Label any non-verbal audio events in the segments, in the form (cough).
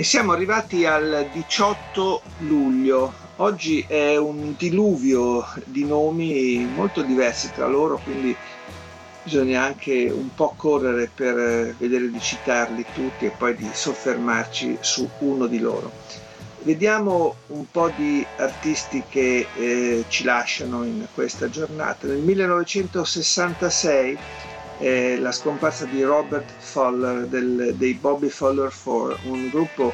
E siamo arrivati al 18 luglio. Oggi è un diluvio di nomi molto diversi tra loro, quindi bisogna anche un po' correre per vedere di citarli tutti e poi di soffermarci su uno di loro. Vediamo un po' di artisti che eh, ci lasciano in questa giornata. Nel 1966 eh, la scomparsa di Robert Foller del, dei Bobby Foller 4, un gruppo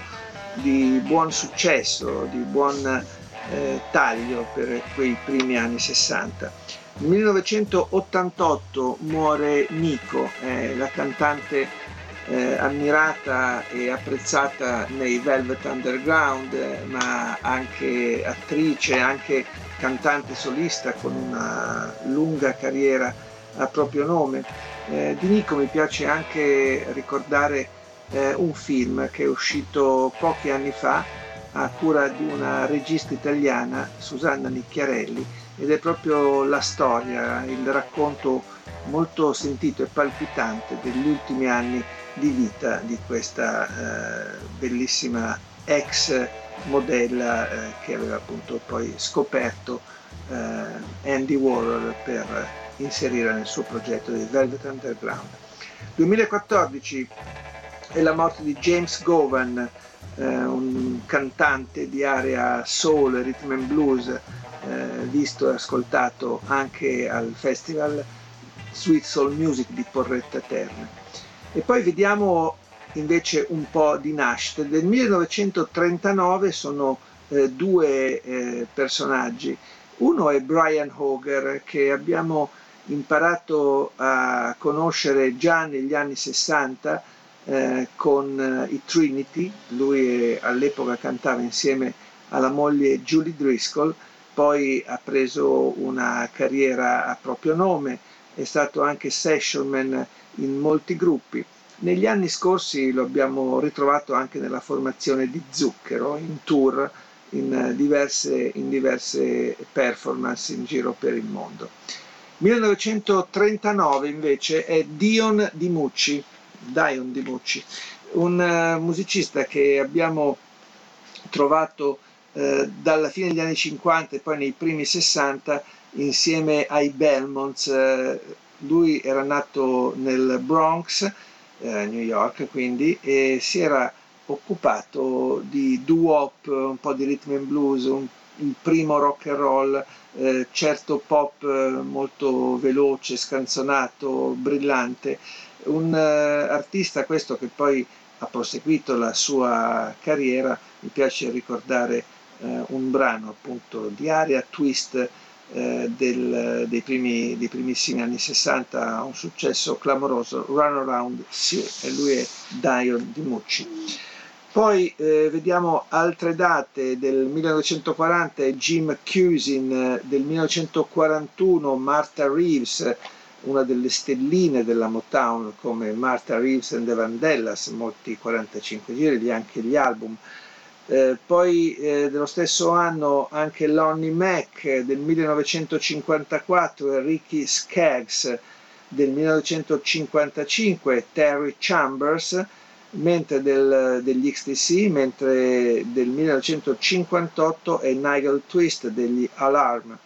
di buon successo, di buon eh, taglio per quei primi anni 60. Nel 1988 muore Nico, eh, la cantante eh, ammirata e apprezzata nei Velvet Underground, ma anche attrice, anche cantante solista con una lunga carriera a proprio nome. Eh, di Nico mi piace anche ricordare eh, un film che è uscito pochi anni fa a cura di una regista italiana, Susanna Nicchiarelli, ed è proprio la storia, il racconto molto sentito e palpitante degli ultimi anni di vita di questa eh, bellissima ex modella eh, che aveva appunto poi scoperto eh, Andy Warhol per inserire nel suo progetto di Velvet Underground. 2014 è la morte di James Govan, eh, un cantante di area soul, rhythm and blues, eh, visto e ascoltato anche al festival Sweet Soul Music di Porretta Terme. E poi vediamo invece un po' di nascite. Del 1939 sono eh, due eh, personaggi. Uno è Brian Hoger che abbiamo imparato a conoscere già negli anni 60 eh, con eh, i Trinity, lui all'epoca cantava insieme alla moglie Julie Driscoll, poi ha preso una carriera a proprio nome, è stato anche sessionman in molti gruppi. Negli anni scorsi lo abbiamo ritrovato anche nella formazione di Zucchero, in tour, in diverse, in diverse performance in giro per il mondo. 1939 invece è Dion Di Mucci, Dion Di Mucci, un uh, musicista che abbiamo trovato uh, dalla fine degli anni 50 e poi nei primi 60 insieme ai Belmonts. Uh, lui era nato nel Bronx, New York quindi, e si era occupato di doo-wop, un po' di rhythm and blues, un, il primo rock and roll eh, certo pop eh, molto veloce, scanzonato, brillante, un eh, artista questo che poi ha proseguito la sua carriera, mi piace ricordare eh, un brano appunto di aria twist eh, del, dei, primi, dei primissimi anni 60, un successo clamoroso, Run Around Sue, e lui è Dion Di Mucci. Poi eh, vediamo altre date del 1940, Jim Cusin, eh, del 1941 Martha Reeves, una delle stelline della Motown come Martha Reeves and the Vandellas, molti 45 giri, anche gli album. Eh, poi eh, dello stesso anno anche Lonnie Mac del 1954 e Ricky Skaggs del 1955, Terry Chambers mentre del, degli XTC, mentre del 1958 è Nigel Twist degli Alarm.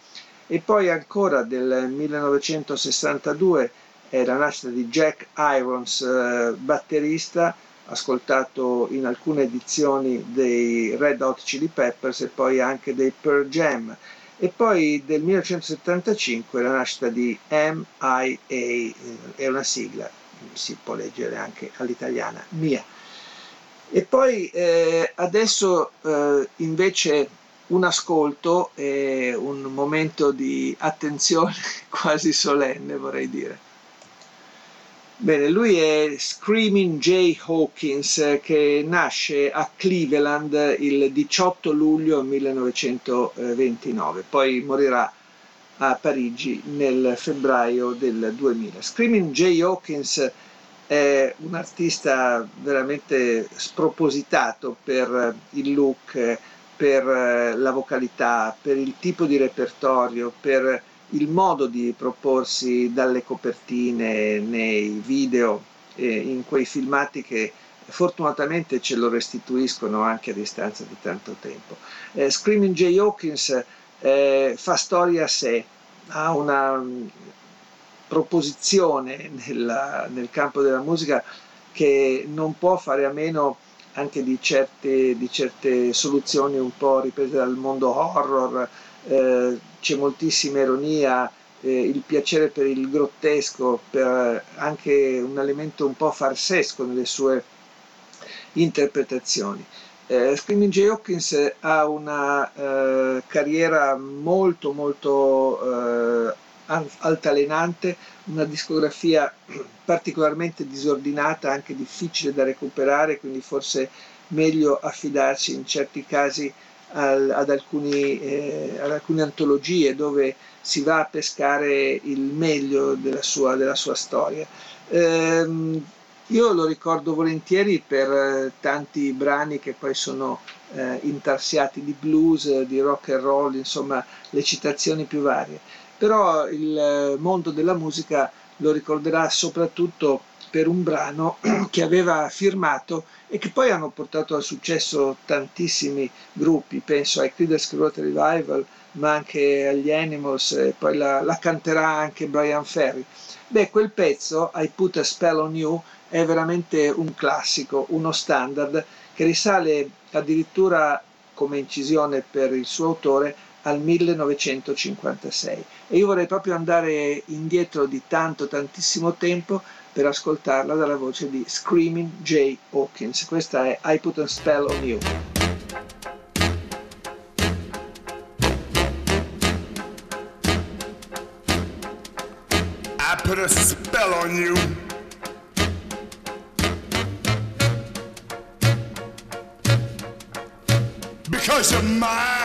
E poi ancora del 1962 è la nascita di Jack Irons, eh, batterista, ascoltato in alcune edizioni dei Red Hot Chili Peppers e poi anche dei Pearl Jam. E poi del 1975 la nascita di MIA, eh, è una sigla, si può leggere anche all'italiana, mia. E poi eh, adesso eh, invece un ascolto e un momento di attenzione (laughs) quasi solenne vorrei dire. Bene, lui è Screaming Jay Hawkins che nasce a Cleveland il 18 luglio 1929, poi morirà a Parigi nel febbraio del 2000. Screaming Jay Hawkins è un artista veramente spropositato per il look, per la vocalità, per il tipo di repertorio, per il modo di proporsi dalle copertine nei video, in quei filmati che fortunatamente ce lo restituiscono anche a distanza di tanto tempo. Eh, Screaming Jay Hawkins eh, fa storia a sé, ha una um, proposizione nella, nel campo della musica che non può fare a meno anche di certe, di certe soluzioni un po' riprese dal mondo horror, eh, c'è moltissima ironia, eh, il piacere per il grottesco, per anche un elemento un po' farsesco nelle sue interpretazioni. Eh, Screaming Jay Hawkins ha una eh, carriera molto molto eh, altalenante, una discografia (clears throat) particolarmente disordinata, anche difficile da recuperare, quindi forse meglio affidarsi in certi casi al, ad, alcuni, eh, ad, alcune antologie dove si va a pescare il meglio della sua, della sua storia. Eh, io lo ricordo volentieri per eh, tanti brani che poi sono eh, intarsiati di blues, di rock and roll, insomma le citazioni più varie. Però il eh, mondo della musica lo ricorderà soprattutto per un brano (clears throat) che aveva firmato e che poi hanno portato al successo tantissimi gruppi, penso ai Creedence Clearwater Revival, ma anche agli Animals, e poi la, la, canterà anche Brian Ferry. Beh, quel pezzo, I Put a Spell on You, è veramente un classico, uno standard che risale addirittura come incisione per il suo autore al 1956 e io vorrei proprio andare indietro di tanto tantissimo tempo per ascoltarla dalla voce di Screaming Jay Hawkins. Questa è I Put a Spell on You. I put a spell on you. Mine.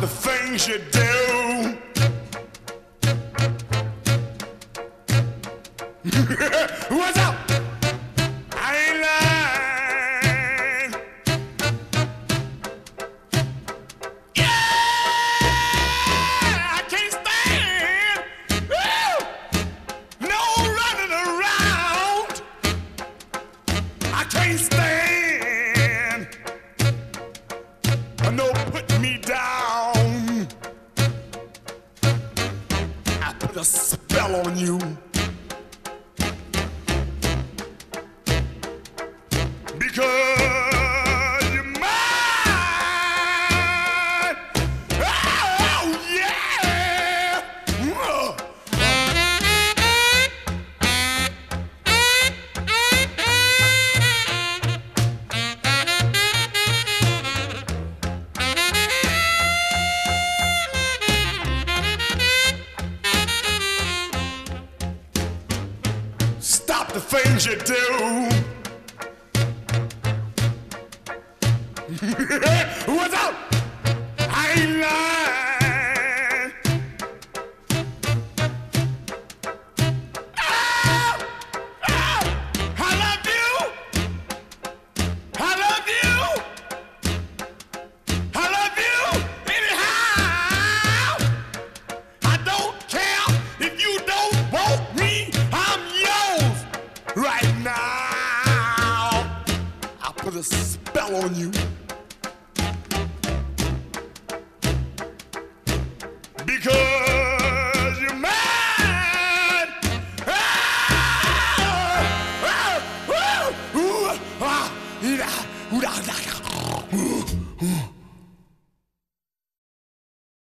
the things you do. A spell on you. You do. (laughs) What's up? I lying. on you. Because